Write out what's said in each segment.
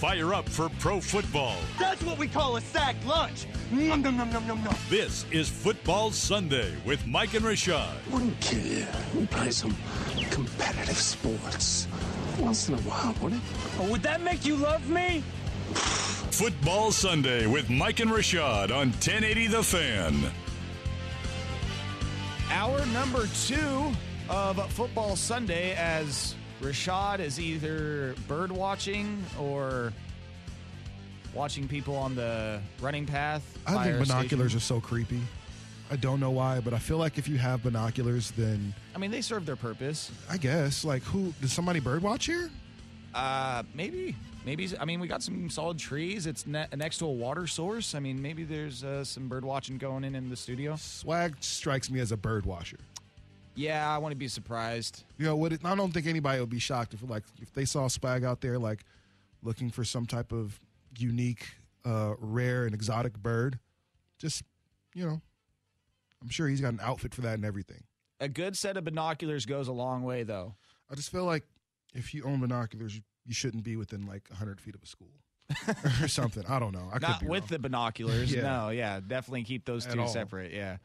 Fire up for pro football. That's what we call a sack lunch. Nom, nom, nom, nom, nom, nom. This is Football Sunday with Mike and Rashad. Wouldn't kill you. We'd play some competitive sports. Once in a while, wouldn't it? Oh, would that make you love me? Football Sunday with Mike and Rashad on 1080 The Fan. Hour number two of Football Sunday as Rashad is either bird watching or watching people on the running path. I think binoculars station. are so creepy. I don't know why, but I feel like if you have binoculars, then I mean, they serve their purpose. I guess like who does somebody bird watch here? Uh, maybe, maybe. I mean, we got some solid trees. It's ne- next to a water source. I mean, maybe there's uh, some bird watching going in in the studio. Swag strikes me as a bird watcher. Yeah, I want to be surprised. You know what? It, I don't think anybody would be shocked if like if they saw Swag out there like looking for some type of unique, uh, rare and exotic bird. Just you know, I'm sure he's got an outfit for that and everything. A good set of binoculars goes a long way, though. I just feel like if you own binoculars, you, you shouldn't be within like 100 feet of a school or something. I don't know. I Not could be with wrong. the binoculars. Yeah. No, yeah, definitely keep those At two all. separate. Yeah.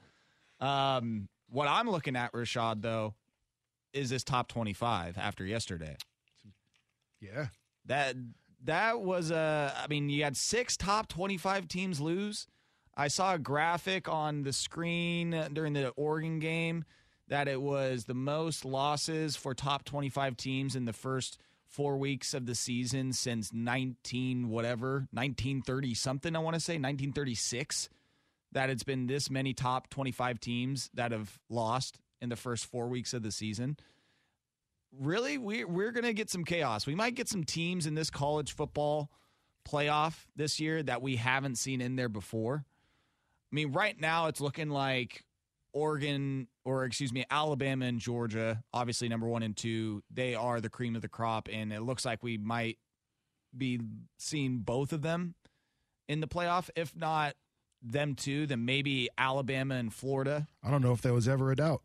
Um, what I'm looking at, Rashad, though, is this top 25 after yesterday. Yeah. That that was a. I mean, you had six top 25 teams lose. I saw a graphic on the screen during the Oregon game that it was the most losses for top 25 teams in the first four weeks of the season since 19 whatever 1930 something. I want to say 1936 that it's been this many top 25 teams that have lost in the first four weeks of the season. Really, we, we're going to get some chaos. We might get some teams in this college football playoff this year that we haven't seen in there before. I mean, right now it's looking like Oregon, or excuse me, Alabama and Georgia, obviously number one and two, they are the cream of the crop. And it looks like we might be seeing both of them in the playoff. If not them two, then maybe Alabama and Florida. I don't know if there was ever a doubt.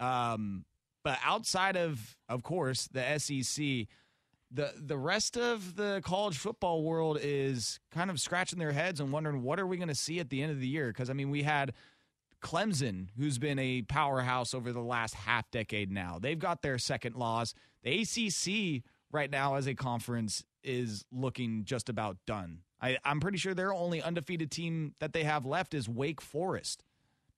Um, but outside of, of course, the SEC, the the rest of the college football world is kind of scratching their heads and wondering what are we going to see at the end of the year? Because I mean, we had Clemson, who's been a powerhouse over the last half decade now. They've got their second loss. The ACC right now as a conference is looking just about done. I, I'm pretty sure their only undefeated team that they have left is Wake Forest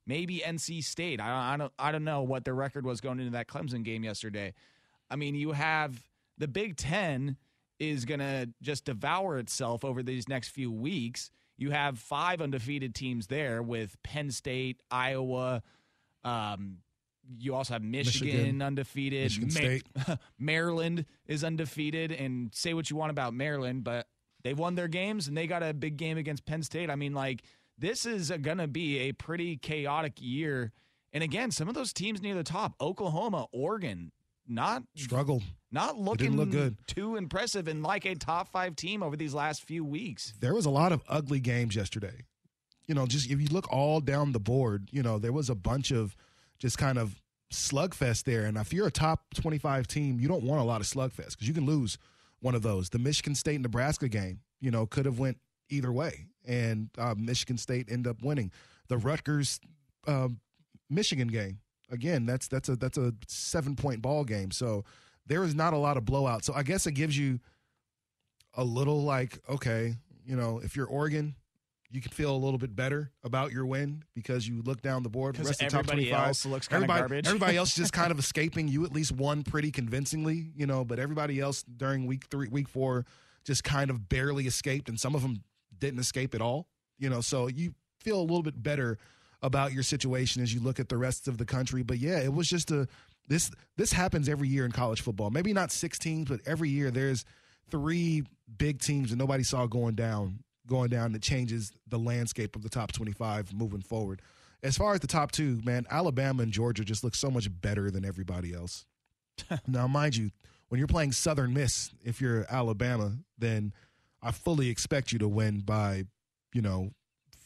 maybe NC State. I, I don't I don't know what their record was going into that Clemson game yesterday. I mean, you have the Big 10 is going to just devour itself over these next few weeks. You have five undefeated teams there with Penn State, Iowa, um, you also have Michigan, Michigan. undefeated. Michigan State. Maryland is undefeated. And say what you want about Maryland, but they won their games and they got a big game against Penn State. I mean, like, this is going to be a pretty chaotic year. And again, some of those teams near the top, Oklahoma, Oregon, not Struggled. not looking look good. too impressive and like a top five team over these last few weeks. There was a lot of ugly games yesterday. You know, just if you look all down the board, you know, there was a bunch of just kind of slugfest there. And if you're a top 25 team, you don't want a lot of slugfest because you can lose one of those. The Michigan State Nebraska game, you know, could have went either way, and uh, Michigan State ended up winning. The Rutgers um, Michigan game again. That's that's a that's a seven point ball game. So there is not a lot of blowout. So I guess it gives you a little like okay, you know, if you're Oregon, you can feel a little bit better about your win because you look down the board. The rest of the top everybody 25, else looks kinda garbage. everybody else just kind of escaping. You at least won pretty convincingly, you know, but everybody else during week three, week four, just kind of barely escaped, and some of them didn't escape at all. You know, so you feel a little bit better about your situation as you look at the rest of the country. But yeah, it was just a this this happens every year in college football. Maybe not six teams, but every year there's three big teams that nobody saw going down going down that changes the landscape of the top 25 moving forward. As far as the top two, man, Alabama and Georgia just look so much better than everybody else. now, mind you, when you're playing Southern Miss, if you're Alabama, then I fully expect you to win by, you know,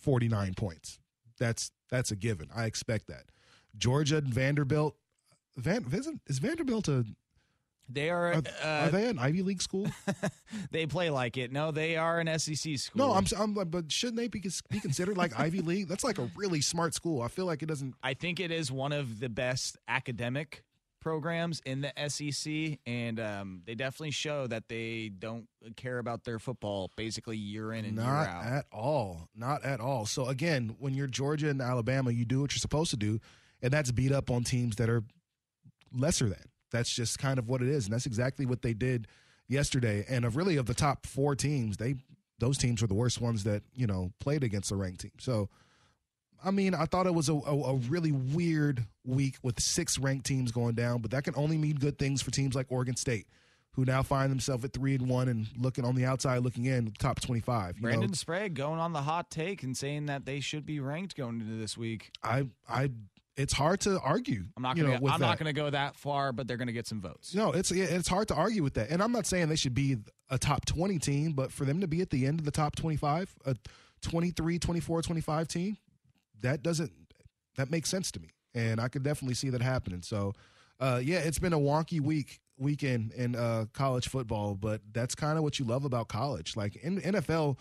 49 points. That's that's a given. I expect that. Georgia and Vanderbilt. Van, isn't, is Vanderbilt a They are. are, uh, are they an Ivy League school? they play like it. No, they are an SEC school. No, I'm, I'm but shouldn't they be, be considered like Ivy League? That's like a really smart school. I feel like it doesn't. I think it is one of the best academic programs in the SEC, and um, they definitely show that they don't care about their football basically year in and year out. Not at all. Not at all. So again, when you're Georgia and Alabama, you do what you're supposed to do, and that's beat up on teams that are lesser than. That's just kind of what it is, and that's exactly what they did yesterday. And of really of the top four teams, they those teams were the worst ones that you know played against a ranked team. So. I mean, I thought it was a, a, a really weird week with six ranked teams going down, but that can only mean good things for teams like Oregon State, who now find themselves at three and one and looking on the outside, looking in top twenty-five. You know, Brandon Sprague going on the hot take and saying that they should be ranked going into this week. I, I, it's hard to argue. I'm not gonna. know, with I'm not gonna go that far, but they're gonna get some votes. No, it's it's hard to argue with that. And I'm not saying they should be a top 20 team, but for them to be at the end of the top 25, a 23, 24, 25 team, that doesn't that makes sense to me. And I could definitely see that happening. So, uh, yeah, it's been a wonky week weekend in uh, college football, but that's kind of what you love about college. Like in NFL,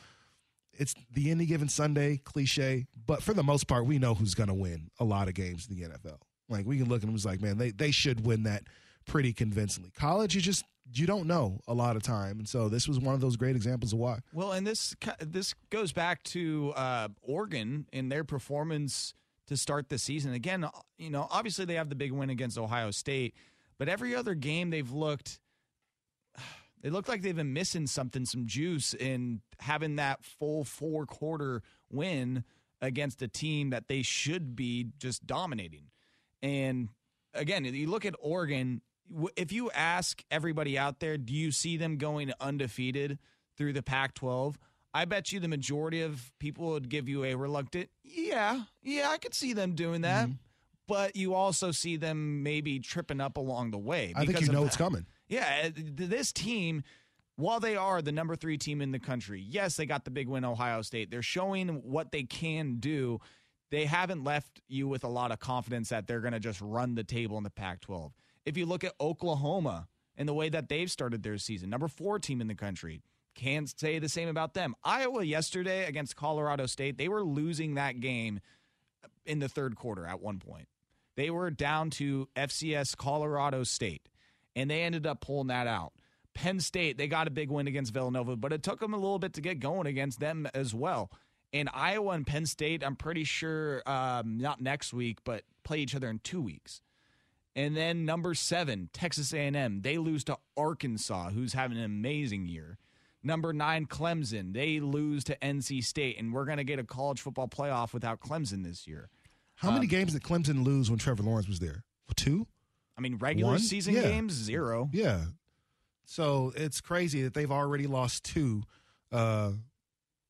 it's the any given Sunday cliche, but for the most part, we know who's going to win a lot of games in the NFL. Like we can look at them as like, man, they they should win that pretty convincingly. College, you just you don't know a lot of time, and so this was one of those great examples of why. Well, and this this goes back to uh, Oregon in their performance to start the season. Again, you know, obviously they have the big win against Ohio State, but every other game they've looked, they look like they've been missing something, some juice in having that full four quarter win against a team that they should be just dominating. And again, you look at Oregon. If you ask everybody out there, do you see them going undefeated through the Pac 12? I bet you the majority of people would give you a reluctant, yeah, yeah, I could see them doing that. Mm-hmm. But you also see them maybe tripping up along the way. I think you know it's coming. Yeah, uh, this team, while they are the number three team in the country, yes, they got the big win, Ohio State. They're showing what they can do. They haven't left you with a lot of confidence that they're going to just run the table in the Pac 12. If you look at Oklahoma and the way that they've started their season, number four team in the country, can't say the same about them. Iowa yesterday against Colorado State, they were losing that game in the third quarter at one point. They were down to FCS Colorado State, and they ended up pulling that out. Penn State, they got a big win against Villanova, but it took them a little bit to get going against them as well. And Iowa and Penn State, I'm pretty sure, um, not next week, but play each other in two weeks. And then number seven, Texas A&M, they lose to Arkansas, who's having an amazing year. Number nine, Clemson, they lose to NC State, and we're going to get a college football playoff without Clemson this year. How many games did Clemson lose when Trevor Lawrence was there? Two. I mean, regular One? season Yeah. games, zero. Yeah. So it's crazy that they've already lost two uh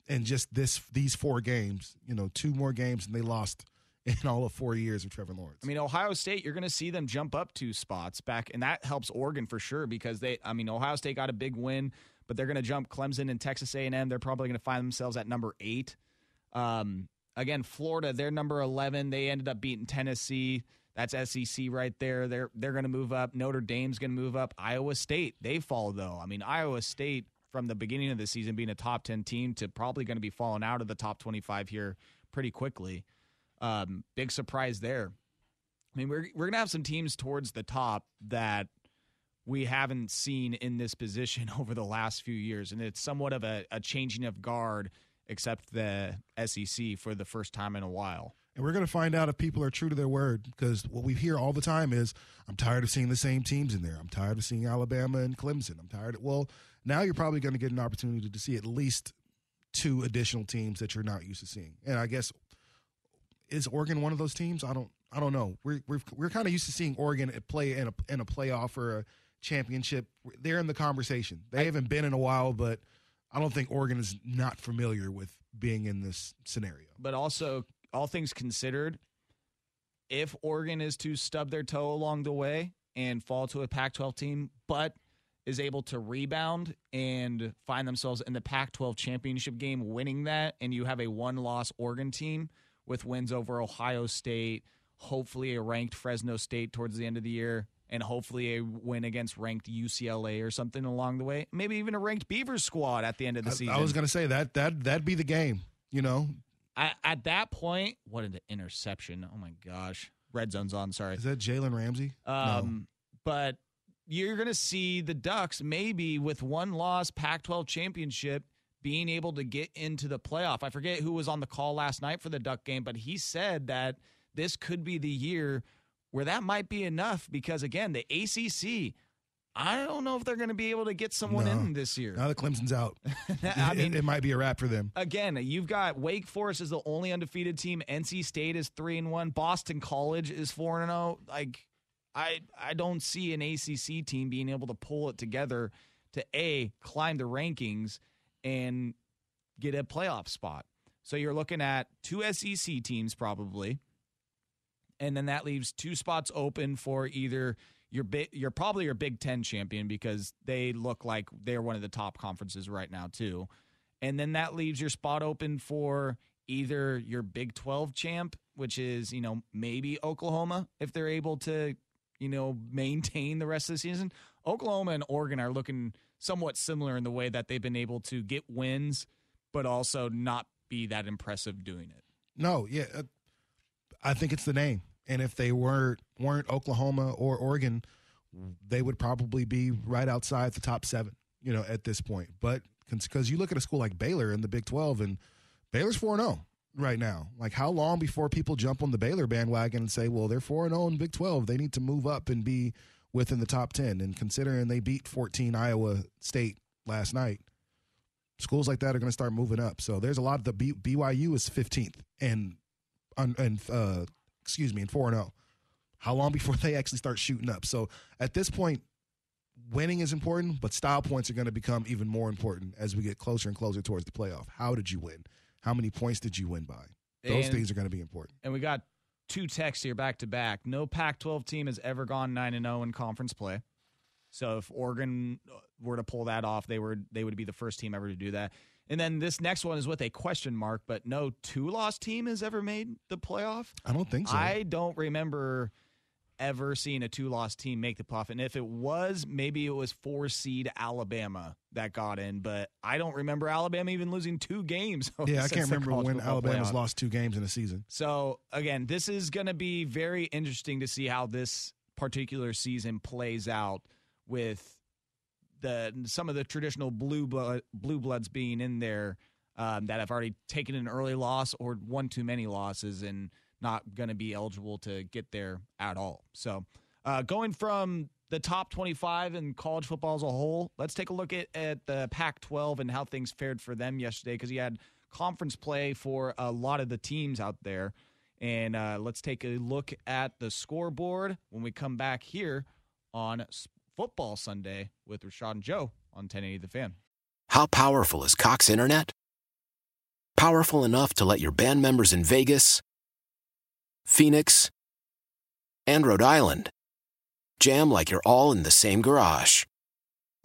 in just this these four games, you know, two more games and they lost in all of four years of Trevor Lawrence. I mean, Ohio State, you're going to see them jump up two spots back, and that helps Oregon for sure because they, I mean, Ohio State got a big win, but they're going to jump Clemson and Texas A&M. They're probably going to find themselves at number eight. Um, again, Florida, they're number 11. They ended up beating Tennessee. That's SEC right there. They're they're going to move up. Notre Dame's going to move up. Iowa State, they fall though. I mean, Iowa State from the beginning of the season being a top 10 team to probably going to be falling out of the top 25 here pretty quickly. Um, big surprise there. I mean, we're we're going to have some teams towards the top that we haven't seen in this position over the last few years, and it's somewhat of a, a changing of guard, except the SEC for the first time in a while. And we're going to find out if people are true to their word because what we hear all the time is, I'm tired of seeing the same teams in there. I'm tired of seeing Alabama and Clemson. I'm tired. Of, well, now you're probably going to get an opportunity to see at least two additional teams that you're not used to seeing. And I guess is Oregon one of those teams? I don't. I don't know. We're we're we're kind of used to seeing Oregon play in a in a playoff or a championship. They're in the conversation. They haven't been in a while, but I don't think Oregon is not familiar with being in this scenario. But also, all things considered, if Oregon is to stub their toe along the way and fall to a Pac 12 team, but is able to rebound and find themselves in the Pac 12 championship game, winning that, and you have a one loss Oregon team with wins over Ohio State, hopefully a ranked Fresno State towards the end of the year, and hopefully a win against ranked UCLA or something along the way. Maybe even a ranked Beavers squad at the end of the I, season. I was going to say that that that'd be the game. You know, I, at that point, what an interception! Oh my gosh, red zone's on. Sorry, is that Jalen Ramsey? Um, no. but you're going to see the Ducks maybe with one loss Pac-12 championship being able to get into the playoff. I forget who was on the call last night for the Duck game, but he said that this could be the year where that might be enough because again, the ACC I don't know if they're going to be able to get someone no. in this year. Now that Clemson's out, I mean, it, it, might be a wrap for them. Again, you've got Wake Forest is the only undefeated team. NC State is three and one. Boston College is four and zero. Like, I I don't see an ACC team being able to pull it together to a climb the rankings and get a playoff spot. So you're looking at two SEC teams probably, and then that leaves two spots open for either you're big, you're probably your Big Ten champion because they look like they're one of the top conferences right now too, and then that leaves your spot open for either your Big Twelve champ, which is you know maybe Oklahoma if they're able to you know maintain the rest of the season. Oklahoma and Oregon are looking somewhat similar in the way that they've been able to get wins, but also not be that impressive doing it. No, yeah, uh, I think it's the name. And if they weren't weren't Oklahoma or Oregon, they would probably be right outside the top seven. You know, at this point. But because you look at a school like Baylor in the Big Twelve, and Baylor's four zero right now. Like, how long before people jump on the Baylor bandwagon and say, "Well, they're four zero in Big Twelve. They need to move up and be within the top ten." And considering they beat fourteen Iowa State last night, schools like that are going to start moving up. So there's a lot of the B- BYU is fifteenth and and uh, excuse me, and 4 and 0. How long before they actually start shooting up? So at this point, winning is important, but style points are going to become even more important as we get closer and closer towards the playoff. How did you win? How many points did you win by? Those and, things are going to be important. And we got two texts here back to back. No Pac 12 team has ever gone 9 and 0 in conference play. So if Oregon uh, were to pull that off, they were they would be the first team ever to do that. And then this next one is with a question mark, but no two loss team has ever made the playoff. I don't think so. I don't remember ever seeing a two loss team make the playoff. And if it was, maybe it was four seed Alabama that got in, but I don't remember Alabama even losing two games. Yeah, I can't remember when Alabama's playoff. lost two games in a season. So again, this is going to be very interesting to see how this particular season plays out with the some of the traditional blue blood, blue bloods being in there um, that have already taken an early loss or one too many losses and not going to be eligible to get there at all. So, uh, going from the top 25 in college football as a whole, let's take a look at, at the Pac 12 and how things fared for them yesterday because you had conference play for a lot of the teams out there. And uh, let's take a look at the scoreboard when we come back here on Football Sunday with Rashad and Joe on 1080 The Fan. How powerful is Cox Internet? Powerful enough to let your band members in Vegas, Phoenix, and Rhode Island. Jam like you're all in the same garage.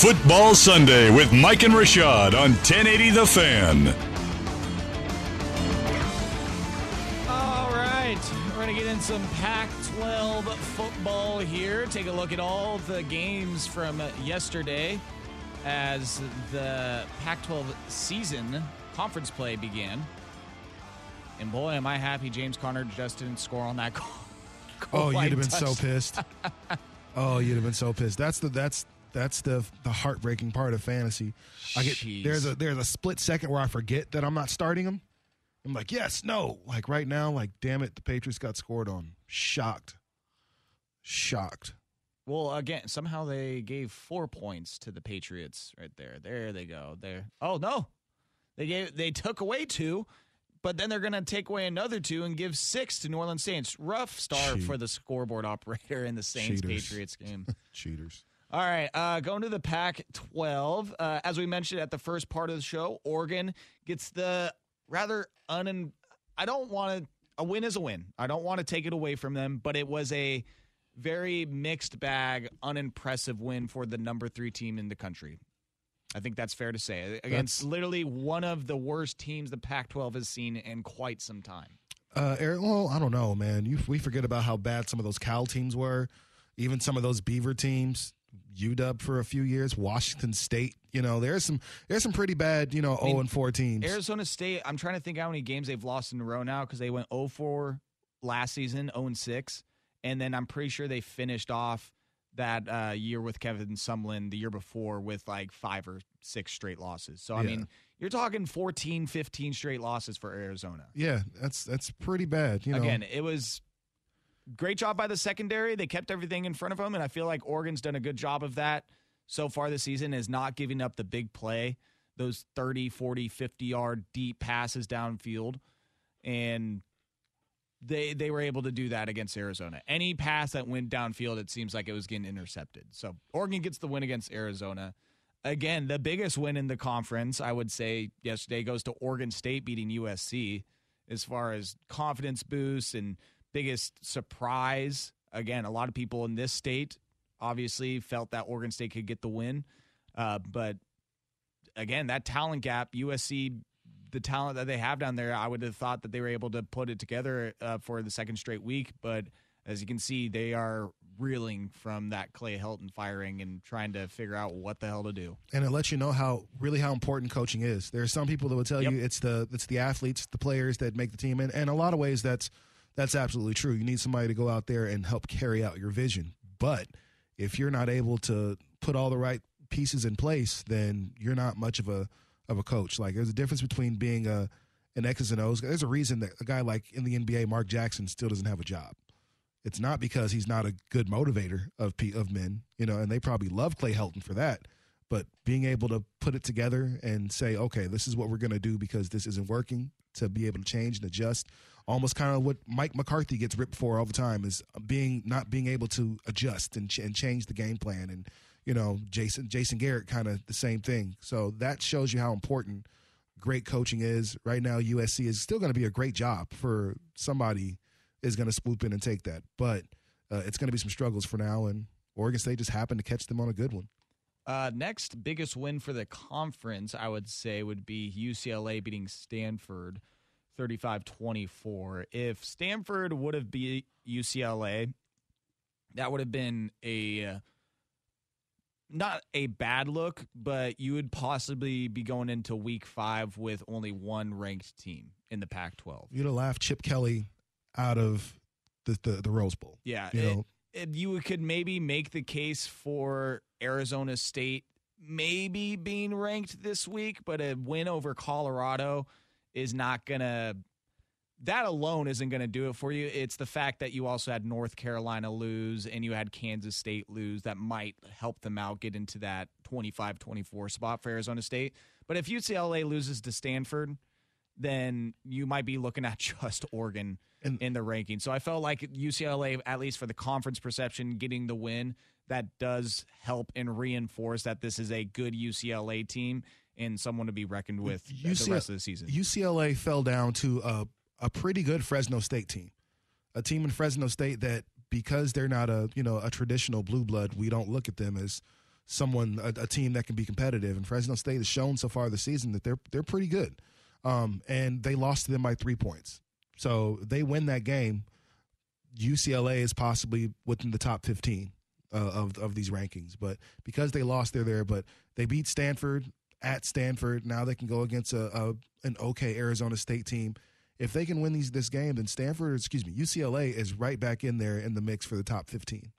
Football Sunday with Mike and Rashad on 1080 The Fan. All right, we're going to get in some Pac 12 football here. Take a look at all the games from yesterday as the Pac 12 season conference play began. And boy, am I happy James Conner just didn't score on that goal. Oh, you'd have been touchdown. so pissed. oh, you'd have been so pissed. That's the that's that's the the heartbreaking part of fantasy. I get Jeez. there's a there's a split second where I forget that I'm not starting him. I'm like, yes, no. Like right now, like, damn it, the Patriots got scored on. Shocked. Shocked. Well, again, somehow they gave four points to the Patriots right there. There they go. There. Oh no, they gave they took away two, but then they're going to take away another two and give six to New Orleans Saints. Rough start Cheat. for the scoreboard operator in the Saints Patriots game. Cheaters. All right, uh, going to the Pac 12. Uh, as we mentioned at the first part of the show, Oregon gets the rather un. I don't want to. A win is a win. I don't want to take it away from them, but it was a very mixed bag, unimpressive win for the number three team in the country. I think that's fair to say. Against That's- literally one of the worst teams the Pac 12 has seen in quite some time. Uh, Eric, well, I don't know, man. You, we forget about how bad some of those Cal teams were, even some of those Beaver teams. UW for a few years, Washington State. You know, there's some there's some pretty bad, you know, mean, zero and four teams. Arizona State, I'm trying to think how many games they've lost in a row now because they went 0 4 last season, 0 6. And then I'm pretty sure they finished off that uh, year with Kevin Sumlin the year before with like five or six straight losses. So, I Yeah. mean, you're talking 14, 15 straight losses for Arizona. yeah, that's that's pretty bad. You know, Again, it was great job by the secondary. They kept everything in front of them, and I feel like Oregon's done a good job of that so far this season, is not giving up the big play, those 30, 40, 50 yard deep passes downfield. And they they were able to do that against Arizona. Any pass that went downfield, it seems like it was getting intercepted. So Oregon gets the win against Arizona. Again, the biggest win in the conference, I would say, yesterday goes to Oregon State beating USC as far as confidence boost and biggest surprise. Again, a lot of people in this state obviously felt that Oregon State could get the win. Uh, but again, that talent gap, USC, the talent that they have down there, I would have thought that they were able to put it together uh, for the second straight week. But as you can see, they are reeling from that Clay Helton firing and trying to figure out what the hell to do. And it lets you know how really how important coaching is. There are some people that will tell Yep. you it's the it's the athletes, the players that make the team, and, and a lot of ways that's that's absolutely true. You need somebody to go out there and help carry out your vision. But if you're not able to put all the right pieces in place, then you're not much of a of a coach. Like there's a difference between being a an X's and O's. There's a reason that a guy like in the NBA, Mark Jackson, still doesn't have a job. It's not because he's not a good motivator of of men, you know, and they probably love Clay Helton for that. But being able to put it together and say, okay, this is what we're going to do because this isn't working, to be able to change and adjust, almost kind of what Mike McCarthy gets ripped for all the time is being not being able to adjust and, ch- and change the game plan. And you know, Jason Jason Garrett kind of the same thing. So that shows you how important great coaching is. Right now, USC is still going to be a great job for somebody is going to swoop in and take that, but uh, it's going to be some struggles for now. And Oregon State just happened to catch them on a good one. Uh, next biggest win for the conference, I would say, would be UCLA beating Stanford 35 24. If Stanford would have beat UCLA, that would have been a. uh, Not a bad look, but you would possibly be going into week five with only one ranked team in the Pac 12. You'd have laughed Chip Kelly out of the the, the Rose Bowl. Yeah, you it- know, it- you could maybe make the case for Arizona State maybe being ranked this week, but a win over Colorado is not gonna. That alone isn't going to do it for you. It's the fact that you also had North Carolina lose and you had Kansas State lose that might help them out get into that 25 24 spot for Arizona State. But if UCLA loses to Stanford, then you might be looking at just Oregon in the ranking. So I felt like UCLA, at least for the conference perception, getting the win, that does help and reinforce that this is a good UCLA team and someone to be reckoned with the rest of the season. UCLA fell down to a, a pretty good Fresno State team, a team in Fresno State that because they're not a you know a traditional blue blood, we don't look at them as someone a, a team that can be competitive. And Fresno State has shown so far this season that they're they're pretty good, um, and they lost to them by three points. So they win that game. UCLA is possibly within the top fifteen uh, of of these rankings, but because they lost, they're there. But they beat Stanford at Stanford. Now they can go against a, a an okay Arizona State team. If they can win these this game, then Stanford, excuse me, UCLA is right back in there in the mix for the top fifteen.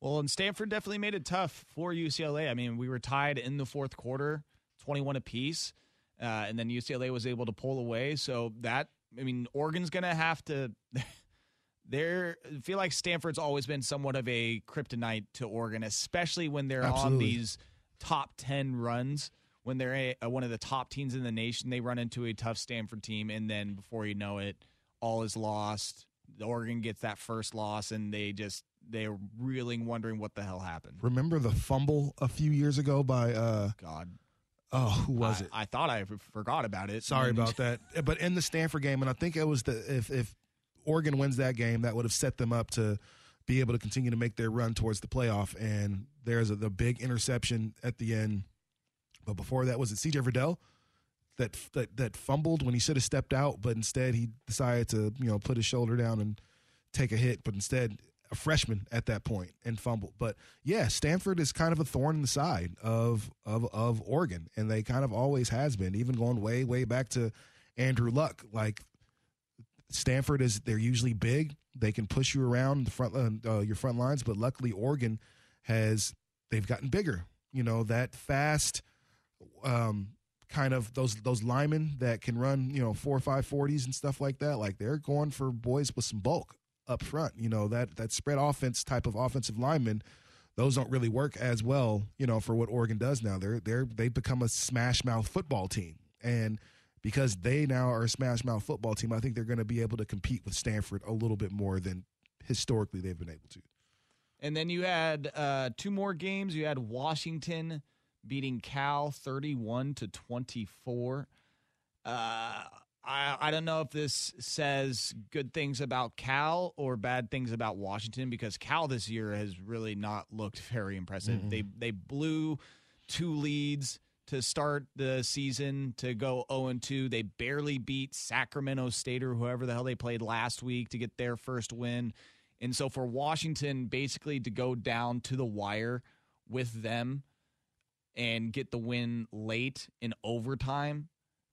Well, and Stanford definitely made it tough for UCLA. I mean, we were tied in the fourth quarter, 21 apiece, uh, and then UCLA was able to pull away. So that, I mean, Oregon's going to have to. They're I feel like Stanford's always been somewhat of a kryptonite to Oregon, especially when they're on these top 10 runs. When they're a, a- one of the top teams in the nation, they run into a tough Stanford team, and then before you know it, all is lost. The Oregon gets that first loss, and they just they're reeling, wondering what the hell happened. Remember the fumble a few years ago by uh God, oh who was I, it? I thought I forgot about it. Sorry And- about that. But in the Stanford game, and I think it was the if if Oregon wins that game, that would have set them up to be able to continue to make their run towards the playoff. And there's a, the big interception at the end. But before that, was it C.J. Verdell that that that fumbled when he should have stepped out, but instead he decided to you know put his shoulder down and take a hit. But instead, a freshman at that point and fumbled. But yeah, Stanford is kind of a thorn in the side of of of Oregon, and they kind of always has been, even going way way back to Andrew Luck. Like Stanford is, they're usually big. They can push you around the front uh, your front lines, but luckily Oregon has they've gotten bigger. You know that fast. Um, kind of those those linemen that can run you know four or five forties and stuff like that like they're going for boys with some bulk up front. You know that that spread offense type of offensive lineman. Those don't really work as well, you know, for what Oregon does now. They're they're they've become a smash mouth football team, and because they now are a smash mouth football team, I think they're going to be able to compete with Stanford a little bit more than historically they've been able to. And then you had uh, two more games. You had Washington beating Cal 31 to 24. Uh, I, I don't know if this says good things about Cal or bad things about Washington because Cal this year has really not looked very impressive. Mm-mm. They they blew two leads to start the season to go 0 2. They barely beat Sacramento State or whoever the hell they played last week to get their first win. And so for Washington basically to go down to the wire with them and get the win late in overtime.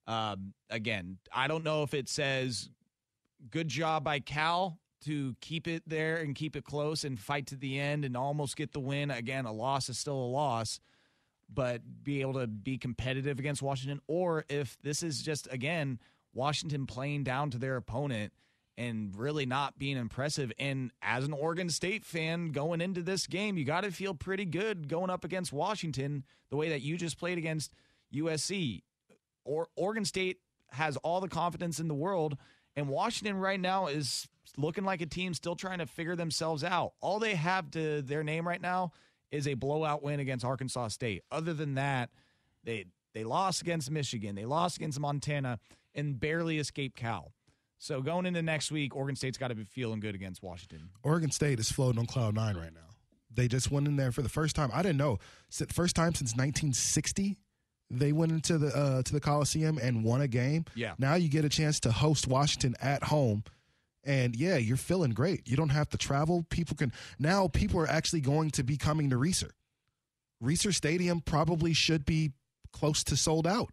Um, again, I don't know if it says good job by Cal to keep it there and keep it close and fight to the end and almost get the win. Again, a loss is still a loss, but be able to be competitive against Washington, or if this is just, again, Washington playing down to their opponent and really not being impressive. And as an Oregon State fan going into this game, you got to feel pretty good going up against Washington the way that you just played against USC. Or Oregon State has all the confidence in the world, and Washington right now is looking like a team still trying to figure themselves out. All they have to their name right now is a blowout win against Arkansas State. Other than that, they they lost against Michigan, they lost against Montana, and barely escaped Cal. So going into next week, Oregon State's got to be feeling good against Washington. Oregon State is floating on cloud nine right now. They just went in there for the first time. I didn't know. First time since 1960, they went into the uh, to the Coliseum and won a game. Yeah. Now you get a chance to host Washington at home, and yeah, you're feeling great. You don't have to travel. People can now. People are actually going to be coming to Reser. Reser Stadium probably should be close to sold out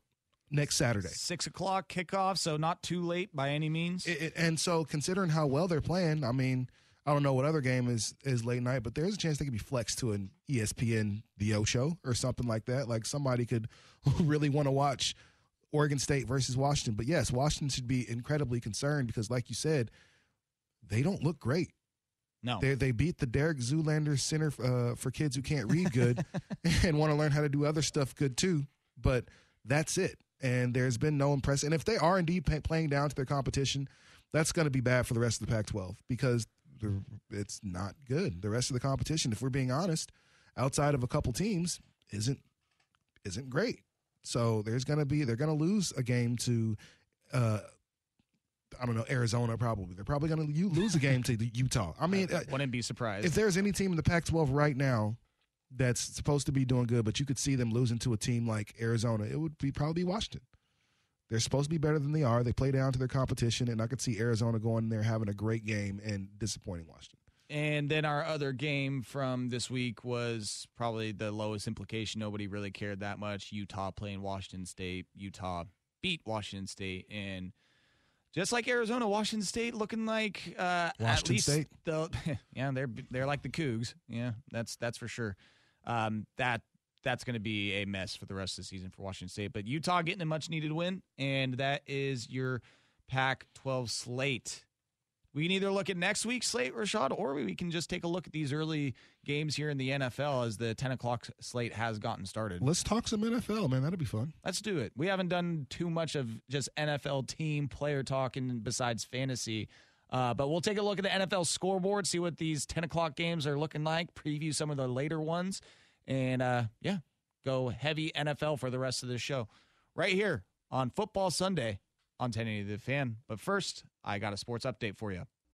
next Saturday. Six o'clock kickoff, so not too late by any means. It, it, and so, considering how well they're playing, I mean, I don't know what other game is is late night, but there's a chance they could be flexed to an ESPN The Ocho or something like that. Like somebody could really want to watch Oregon State versus Washington. But yes, Washington should be incredibly concerned because, like you said, they don't look great. No, they they beat the Derek Zoolander Center uh, for Kids Who Can't Read good and want to learn how to do other stuff good too. But that's it. And there's been no impress. And if they are indeed pay- playing down to their competition, that's going to be bad for the rest of the Pac-12 because it's not good. The rest of the competition, if we're being honest, outside of a couple teams, isn't isn't great. So there's going to be they're going to lose a game to. Uh, I don't know Arizona. Probably they're probably going to lose a game to Utah. I mean, uh, wouldn't be surprised if there's any team in the Pac-12 right now that's supposed to be doing good, but you could see them losing to a team like Arizona, it would be probably be Washington. They're supposed to be better than they are. They play down to their competition, and I could see Arizona going there having a great game and disappointing Washington. And then our other game from this week was probably the lowest implication. Nobody really cared that much. Utah playing Washington State. Utah beat Washington State, and just like Arizona, Washington State looking like uh, at Washington least State? the yeah they're they're like the Cougs. Yeah, that's that's for sure. Um, that that's going to be a mess for the rest of the season for Washington State. But Utah getting a much needed win, and that is your Pac-12 slate. We can either look at next week's slate, Rashad, or we can just take a look at these early games here in the NFL as the 10 o'clock slate has gotten started. Let's talk some NFL, man. That'd be fun. Let's do it. We haven't done too much of just NFL team player talking besides fantasy. Uh, but we'll take a look at the NFL scoreboard, see what these 10 o'clock games are looking like, preview some of the later ones, and uh, yeah, go heavy NFL for the rest of the show. Right here on Football Sunday on 1080 The Fan. But first, I got a sports update for you.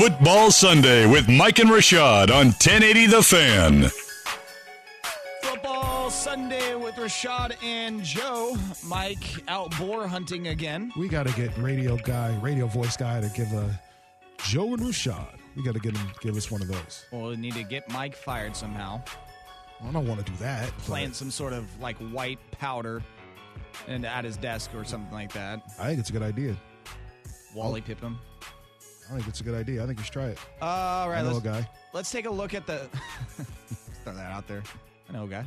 Football Sunday with Mike and Rashad on 1080 The Fan. Football Sunday with Rashad and Joe. Mike out boar hunting again. We got to get radio guy, radio voice guy to give a Joe and Rashad. We got to get him give us one of those. Well, we need to get Mike fired somehow. I don't want to do that. Plant some sort of like white powder and at his desk or something like that. I think it's a good idea. Wally Pipp him. I think it's a good idea. I think you should try it. All right, I know let's, a guy. let's take a look at the. throw that out there. I know a guy.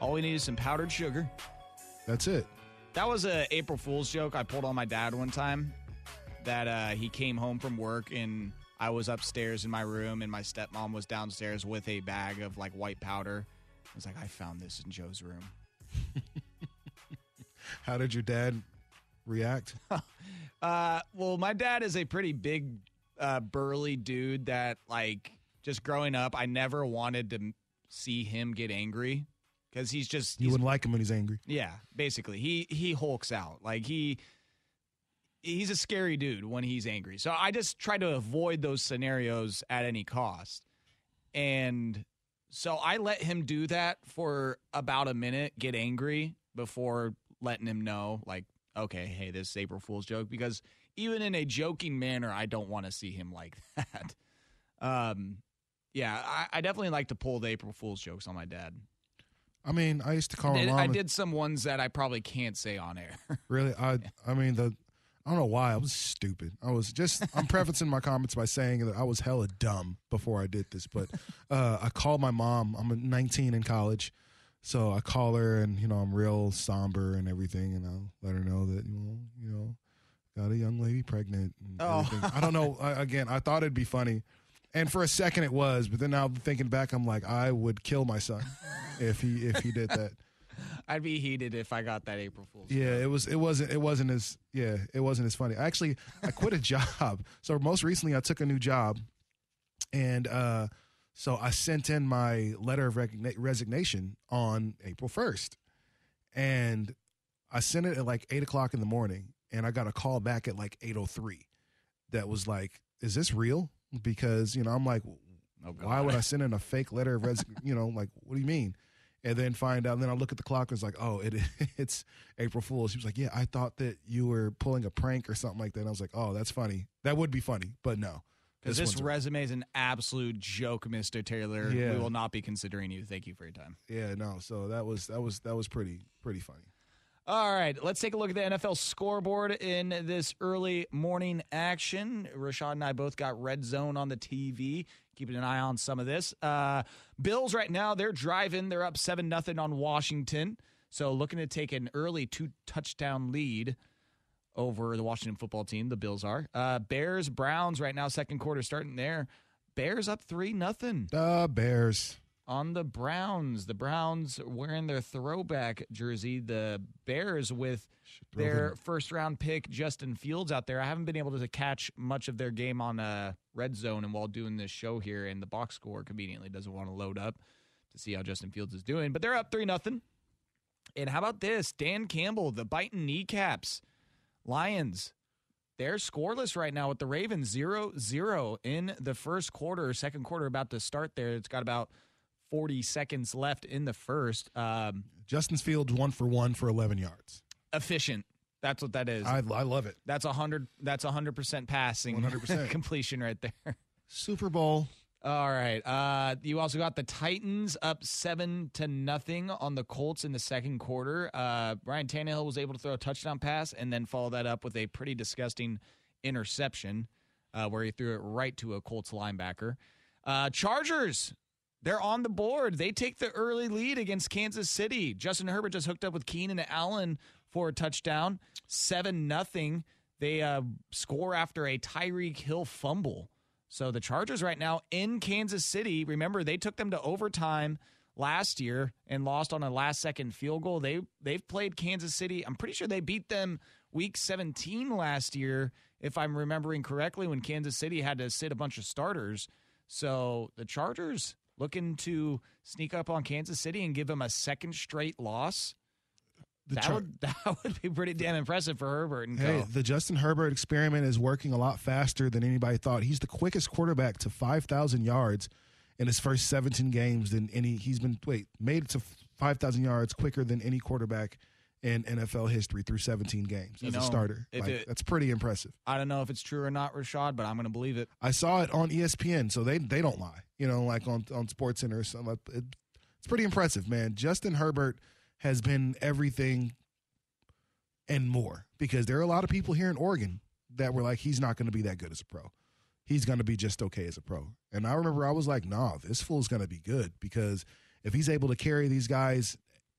All we need is some powdered sugar. That's it. That was a April Fool's joke I pulled on my dad one time. That uh, he came home from work and I was upstairs in my room and my stepmom was downstairs with a bag of like white powder. I was like, I found this in Joe's room. How did your dad react? Uh, well, my dad is a pretty big, uh, burly dude that, like, just growing up, I never wanted to see him get angry because he's just. You he's- wouldn't like him when he's angry. yeah, basically, he he hulks out like he. He's a scary dude when he's angry. So I just try to avoid those scenarios at any cost. And so I let him do that for about a minute, get angry before letting him know, like, okay, hey, this is April Fool's joke. Because even in a joking manner, I don't want to see him like that. Um, yeah, I, I definitely like to pull the April Fool's jokes on my dad. I mean, I used to call I did. I did some ones that I probably can't say on air. Really, I I mean the I don't know why I was stupid. I was just I'm prefacing my comments by saying that I was hella dumb before I did this, but uh, I called my mom. I'm 19 in college, so I call her and you know I'm real somber and everything, and I'll let her know that you know you know got a young lady pregnant. And Oh. everything. I don't know. I, again, I thought it'd be funny. And for a second it was, but then now thinking back, I'm like, I would kill my son if he if he did that. I'd be heated if I got that April Fool's. Yeah, it was. It wasn't. It wasn't as. Yeah, it wasn't as funny. Actually, I quit a job. So most recently, I took a new job, and uh, so I sent in my letter of recogni- resignation on April first, and I sent it at like eight o'clock in the morning, and I got a call back at like eight o three. That was like, "Is this real?" Because you know, I'm like, oh, why would I send in a fake letter of resignation? you know, like, what do you mean? and then find out. And then I look at the clock and it's like, oh, it it's April Fool's. She was like, yeah, I thought that you were pulling a prank or something like that. And I was like, oh, that's funny. That would be funny, but no. Because this a- resume is an absolute joke, Mr. Taylor. Yeah. We will not be considering you. Thank you for your time. yeah, no. So that was that was that was pretty pretty funny. All right, let's take a look at the NFL scoreboard in this early morning action. Rashad and I both got red zone on the TV, keeping an eye on some of this. Uh, Bills right now they're driving. They're up seven nothing on Washington, so looking to take an early two touchdown lead over the Washington football team. The Bills are uh, Bears Browns right now second quarter starting there. Bears up three nothing The Bears. on the Browns. The Browns wearing their throwback jersey. The Bears with their them- first round pick Justin Fields out there. I haven't been able to catch much of their game on uh, Red Zone and while doing this show here, and the box score conveniently doesn't want to load up to see how Justin Fields is doing. But they're up three nothing. And how about this? Dan Campbell, the biting kneecaps. Lions, they're scoreless right now with the Ravens 0 0 in the first quarter. Second quarter about to start there. It's got about 40 seconds left in the first. Um, Justin's Fields one for one for 11 yards. efficient. That's what that is. I, I love it. that's a hundred. That's a hundred percent passing. 100%. completion right there. Super Bowl. All right. Uh, you also got the Titans up seven to nothing on the Colts in the second quarter. Uh, Ryan Tannehill was able to throw a touchdown pass and then follow that up with a pretty disgusting interception uh, where he threw it right to a Colts linebacker. Uh, Chargers, they're on the board. They take the early lead against Kansas City. Justin Herbert just hooked up with Keenan Allen for a touchdown, seven nothing. They uh, score after a Tyreek Hill fumble. So the Chargers right now in Kansas City. Remember, they took them to overtime last year and lost on a last second field goal. They they've played Kansas City. I'm pretty sure they beat them week 17 last year, if I'm remembering correctly, when Kansas City had to sit a bunch of starters. So the Chargers looking to sneak up on Kansas City and give them a second straight loss. That, Char- would, that would be pretty damn impressive for Herbert and Hey, co. the Justin Herbert experiment is working a lot faster than anybody thought. He's the quickest quarterback to 5,000 yards in his first 17 games than any. He's been wait made it to 5,000 yards quicker than any quarterback in NFL history through 17 games You as know, a starter. Like, it- that's pretty impressive. I don't know if it's true or not, Rashad, but I'm going to believe it. I saw it on ESPN, so they they don't lie. You know, like on on Sports Center. or something. It, it's pretty impressive, man. Justin Herbert has been everything and more because there are a lot of people here in Oregon that were like, he's not going to be that good as a pro. He's going to be just okay as a pro. And I remember I was like, nah, this fool's going to be good because if he's able to carry these guys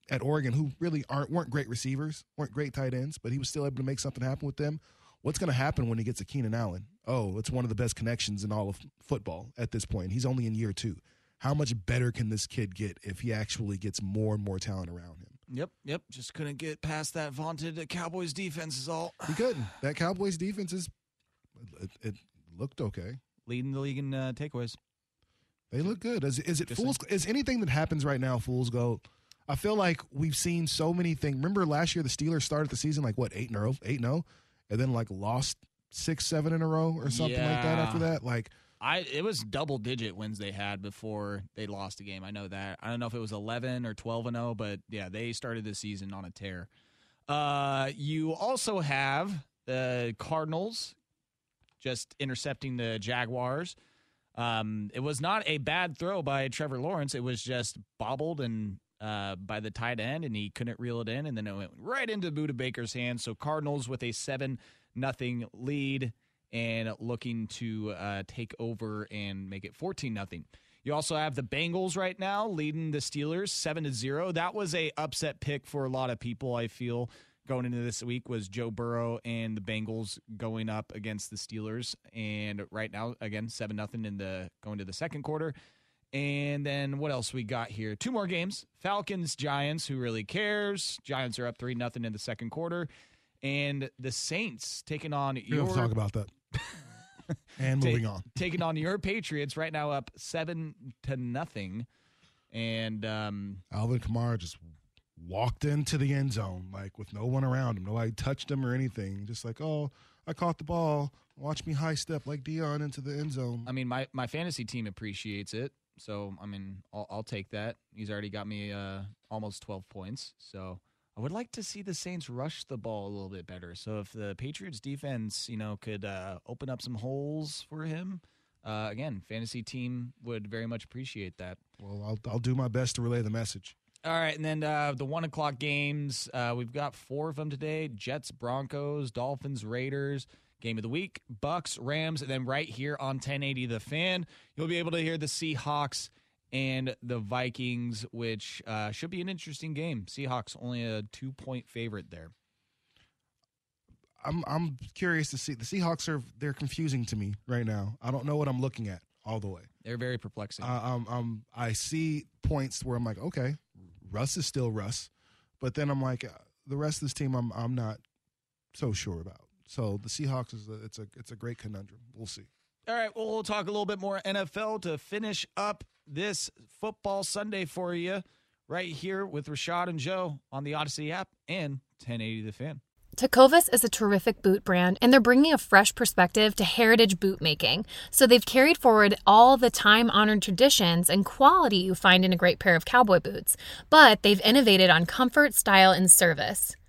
at Oregon who really aren't weren't great receivers, weren't great tight ends, but he was still able to make something happen with them. What's going to happen when he gets a Keenan Allen? Oh, it's one of the best connections in all of football at this point. He's only in year two. How much better can this kid get if he actually gets more and more talent around him? Yep, yep. Just couldn't get past that vaunted Cowboys defense is all. He couldn't. That Cowboys defense is it, it looked okay. Leading the league in uh, takeaways. They look good. Is, is it Just fools? Is anything that happens right now fools go? I feel like we've seen so many things. Remember last year the Steelers started the season like what eight in a row, eight no, and then like lost six, seven in a row or something like that. After that, like I it was double digit wins they had before they lost a game. I know that. I don't know if it was 11 or 12 and 0, but yeah, they started the season on a tear. Uh, you also have the Cardinals just intercepting the Jaguars. Um, it was not a bad throw by Trevor Lawrence. It was just bobbled and uh, by the tight end, and he couldn't reel it in, and then it went right into Budda Baker's hands. So Cardinals with a seven nothing lead and looking to uh, take over and make it fourteen nothing. You also have the Bengals right now leading the Steelers seven to zero. That was a upset pick for a lot of people. I feel going into this week was Joe Burrow and the Bengals going up against the Steelers, and right now again seven nothing in the going to the second quarter. And then what else we got here? Two more games: Falcons, Giants. Who really cares? Giants are up three nothing in the second quarter, and the Saints taking on we your don't talk about that. and moving on. taking on your Patriots right now up seven to nothing, and um, Alvin Kamara just walked into the end zone like with no one around him. Nobody touched him or anything. Just like, oh, I caught the ball. Watch me high step like Deion into the end zone. I mean, my, my fantasy team appreciates it. So, I mean, I'll, I'll take that. He's already got me uh, almost 12 points. So, I would like to see the Saints rush the ball a little bit better. So, if the Patriots defense, you know, could uh, open up some holes for him, uh, again, fantasy team would very much appreciate that. Well, I'll I'll do my best to relay the message. All right, and then uh, the one o'clock games. Uh, we've got four of them today: Jets, Broncos, Dolphins, Raiders. Game of the week: Bucs, Rams, and then right here on 1080 The Fan, you'll be able to hear the Seahawks and the Vikings, which uh, should be an interesting game. Seahawks only a two point favorite there. I'm I'm curious to see the Seahawks are they're confusing to me right now. I don't know what I'm looking at all the way. They're very perplexing. Uh, um, um, I see points where I'm like, okay, Russ is still Russ, but then I'm like, uh, the rest of this team, I'm I'm not so sure about. So the Seahawks is a, it's a it's a great conundrum. We'll see. All right, well, we'll talk a little bit more NFL to finish up this football Sunday for you right here with Rashad and Joe on the Odyssey app and 1080 The Fan. Tecovas is a terrific boot brand, and they're bringing a fresh perspective to heritage boot making. So they've carried forward all the time honored traditions and quality you find in a great pair of cowboy boots, but they've innovated on comfort, style, and service.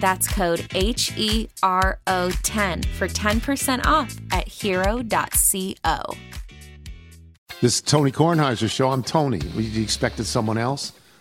That's code H E R O 10 for 10% off at hero.co. This is Tony Kornheiser show. I'm Tony. You expected someone else?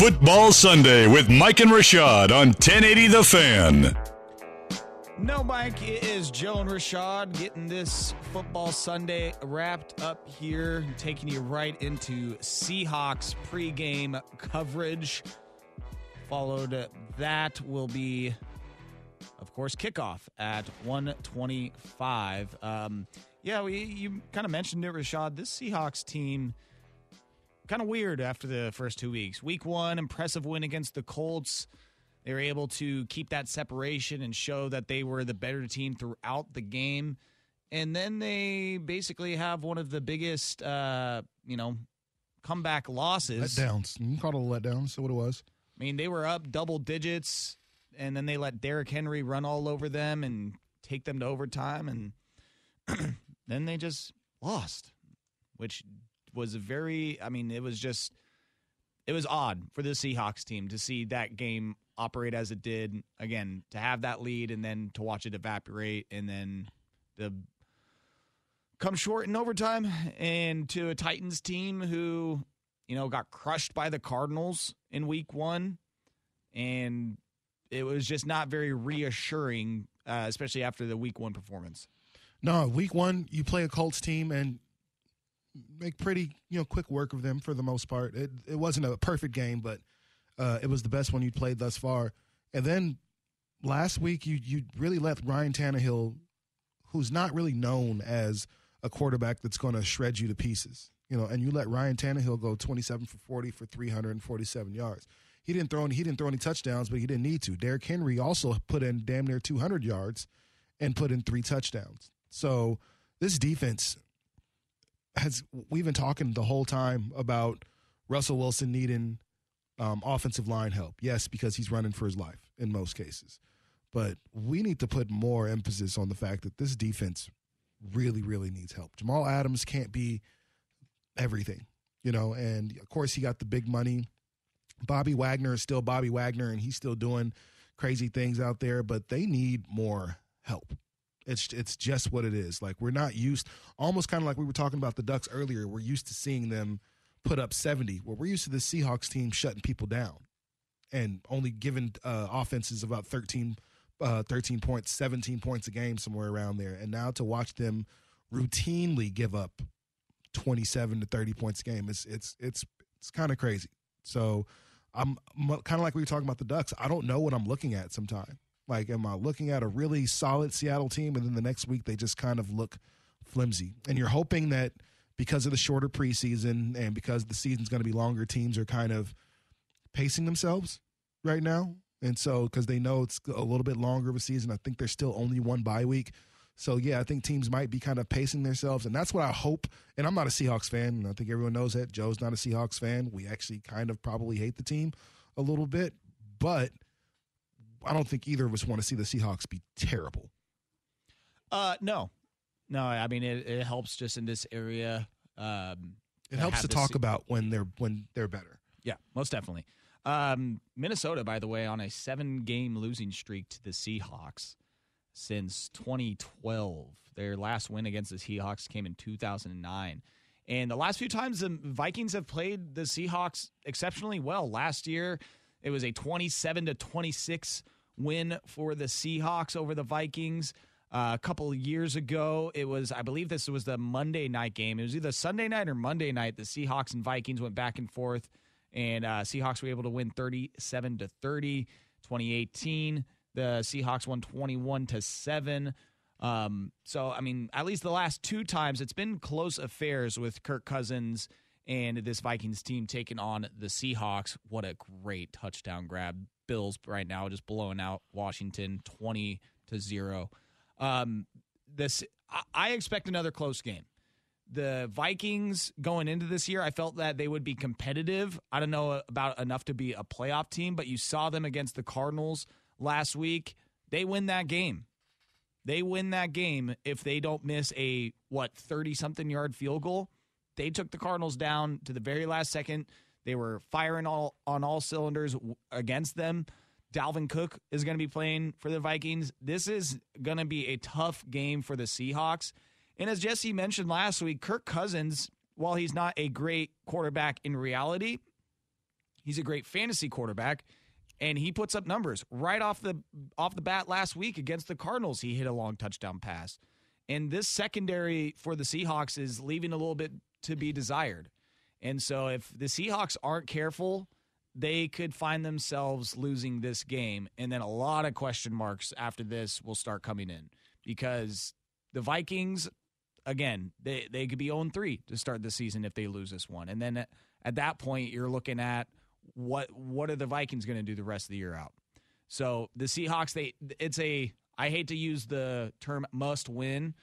Football Sunday with Mike and Rashad on 1080 The Fan. No, Mike, it is Joe and Rashad getting this football Sunday wrapped up here, taking you right into Seahawks pregame coverage. Followed that will be, of course, kickoff at 125. Um, yeah, we, you kind of mentioned it, Rashad. This Seahawks team kind of weird after the first two weeks. Week one, impressive win against the Colts. They were able to keep that separation and show that they were the better team throughout the game. And then they basically have one of the biggest, uh, you know, comeback losses. Letdowns. You can call it a letdown. So what it was. I mean, they were up double digits, and then they let Derrick Henry run all over them and take them to overtime, and then they just lost, which was very. I mean, it was just it was odd for the Seahawks team to see that game operate as it did. Again, to have that lead and then to watch it evaporate, and then the come short in overtime, and to a Titans team who you know got crushed by the Cardinals in Week One, and it was just not very reassuring, uh, especially after the Week One performance. No, Week One you play a Colts team and make pretty you know quick work of them for the most part. It it wasn't a perfect game, but uh, it was the best one you played thus far. And then last week you you really let Ryan Tannehill, who's not really known as a quarterback that's going to shred you to pieces, you know, and you let Ryan Tannehill go 27 for 40 for 347 yards. He didn't throw any he didn't throw any touchdowns, but he didn't need to. Derrick Henry also put in damn near 200 yards and put in three touchdowns. So this defense has we've been talking the whole time about Russell Wilson needing um, offensive line help. Yes, because he's running for his life in most cases. But we need to put more emphasis on the fact that this defense really, really needs help. Jamal Adams can't be everything, you know, and of course he got the big money. Bobby Wagner is still Bobby Wagner and he's still doing crazy things out there, but they need more help. It's it's just what it is. Like we're not used almost kind of like we were talking about the Ducks earlier. We're used to seeing them put up 70, Well, we're used to the Seahawks team shutting people down and only giving uh, offenses about 13, uh, 13 points, 17 points a game, somewhere around there. And now to watch them routinely give up 27 to 30 points a game, it's, it's, it's, it's kind of crazy. So I'm kind of like we were talking about the Ducks. I don't know what I'm looking at sometime. Like, am I looking at a really solid Seattle team, and then the next week they just kind of look flimsy? And you're hoping that because of the shorter preseason and because the season's going to be longer, teams are kind of pacing themselves right now. And so, because they know it's a little bit longer of a season, I think there's still only one bye week. So, yeah, I think teams might be kind of pacing themselves. And that's what I hope. And I'm not a Seahawks fan. And I think everyone knows that. Joe's not a Seahawks fan. We actually kind of probably hate the team a little bit. But I don't think either of us want to see the Seahawks be terrible. Uh, no, no. I mean, it, it helps just in this area. Um, it helps to talk about when they're when they're better. Yeah, most definitely. Um, Minnesota, by the way, on a seven-game losing streak to the Seahawks since 2012. Their last win against the Seahawks came in 2009. And the last few times the Vikings have played the Seahawks exceptionally well. Last year, it was a 27 to 26 win for the Seahawks over the Vikings. Uh, a couple years ago, it was, I believe this was the Monday night game. It was either Sunday night or Monday night. The Seahawks and Vikings went back and forth, and uh, Seahawks were able to win 37 to 30. 2018, the Seahawks won 21 to 7. Um, so, I mean, at least the last two times, it's been close affairs with Kirk Cousins and this Vikings team taking on the Seahawks. What a great touchdown grab. Bills right now just blowing out Washington 20 to 0. Um, this I expect another close game. The Vikings going into this year, I felt that they would be competitive. I don't know about enough to be a playoff team, but you saw them against the Cardinals last week. They win that game. They win that game if they don't miss a what 30 something yard field goal they took the Cardinals down to the very last second. They were firing all on all cylinders against them. Dalvin Cook is going to be playing for the Vikings. This is going to be a tough game for the Seahawks. And as Jesse mentioned last week, Kirk Cousins, while he's not a great quarterback in reality, he's a great fantasy quarterback and he puts up numbers right off the off the bat last week against the Cardinals. He hit a long touchdown pass. And this secondary for the Seahawks is leaving a little bit to be desired. And so if the Seahawks aren't careful, they could find themselves losing this game. And then a lot of question marks after this will start coming in because the Vikings, again, they, they could be 0 3 to start the season if they lose this one. And then at, at that point, you're looking at what what are the Vikings going to do the rest of the year out? So the Seahawks, they it's a I hate to use the term must win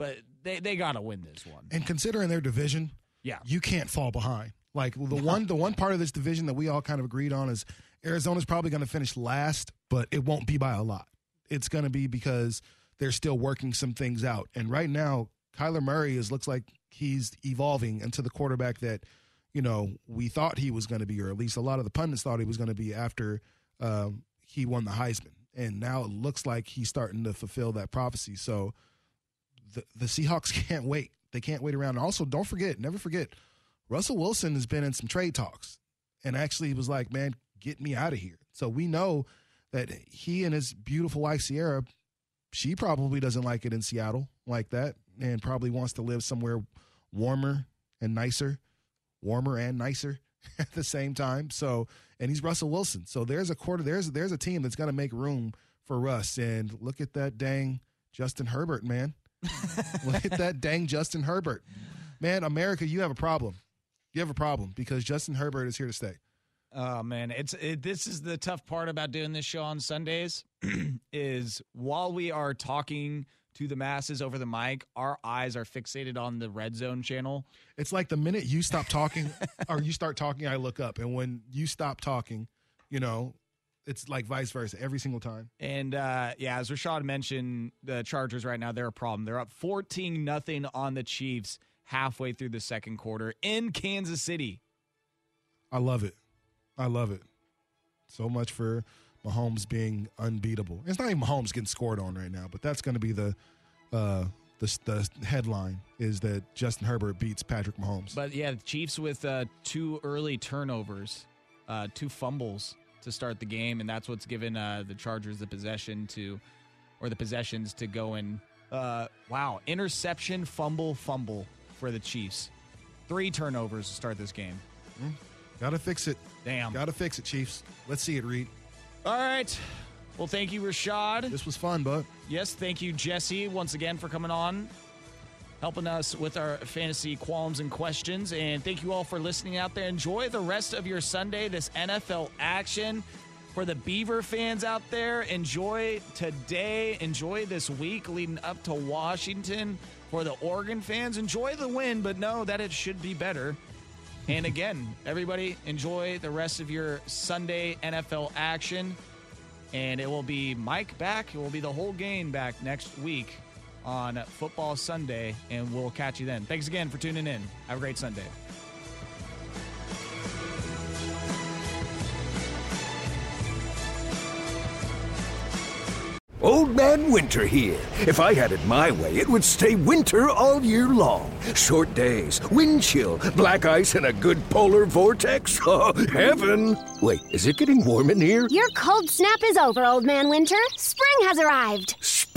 but they they got to win this one. And considering their division, yeah, you can't fall behind. Like the one the one part of this division that we all kind of agreed on is Arizona's probably going to finish last, but it won't be by a lot. It's going to be because they're still working some things out. And right now, Kyler Murray is looks like he's evolving into the quarterback that you know we thought he was going to be, or at least a lot of the pundits thought he was going to be after um, he won the Heisman. And now it looks like he's starting to fulfill that prophecy. So the, the Seahawks can't wait. They can't wait around. Also, don't forget, never forget, Russell Wilson has been in some trade talks and actually was like, man, get me out of here. So we know that he and his beautiful wife, Ciara, she probably doesn't like it in Seattle like that and probably wants to live somewhere warmer and nicer, warmer and nicer at the same time. So, and he's Russell Wilson. So there's a quarter, there's, there's a team that's going to make room for Russ. And look at that dang Justin Herbert, man. Look at that dang Justin Herbert. Man, America, you have a problem. You have a problem because Justin Herbert is here to stay. Oh man, it's it, this is the tough part about doing this show on Sundays is while we are talking to the masses over the mic, our eyes are fixated on the red zone channel. It's like the minute you stop talking or you start talking, I look up, and when you stop talking, you know, it's like vice versa every single time. And uh, yeah, as Rashad mentioned, the Chargers right now they're a problem. They're up fourteen nothing on the Chiefs halfway through the second quarter in Kansas City. I love it. I love it. So much for Mahomes being unbeatable. It's not even Mahomes getting scored on right now, but that's going to be the uh, the the headline is that Justin Herbert beats Patrick Mahomes. But yeah, the Chiefs with uh, two early turnovers, uh, two fumbles to start the game, and that's what's given uh, the Chargers the possession to, or the possessions to go in. Uh, wow, interception, fumble, fumble for the Chiefs. Three turnovers to start this game. Mm, gotta fix it. Damn. Gotta fix it, Chiefs. Let's see it, Reid. All right. Well, thank you, Rashad. This was fun, bud. Yes, thank you, Jesse, once again for coming on, helping us with our fantasy qualms and questions. And thank you all for listening out there. Enjoy the rest of your Sunday, this NFL action. For the Beaver fans out there, enjoy today, enjoy this week leading up to Washington. For the Oregon fans, enjoy the win, but know that it should be better. And again, everybody, enjoy the rest of your Sunday NFL action. And it will be Mike back. It will be the whole game back next week on Football Sunday. And we'll catch you then. Thanks again for tuning in. Have a great Sunday. Old Man Winter here. If I had it my way, it would stay winter all year long. Short days, wind chill, black ice, and a good polar vortex. Oh, heaven! Wait, is it getting warm in here? Your cold snap is over, Old Man Winter. Spring has arrived.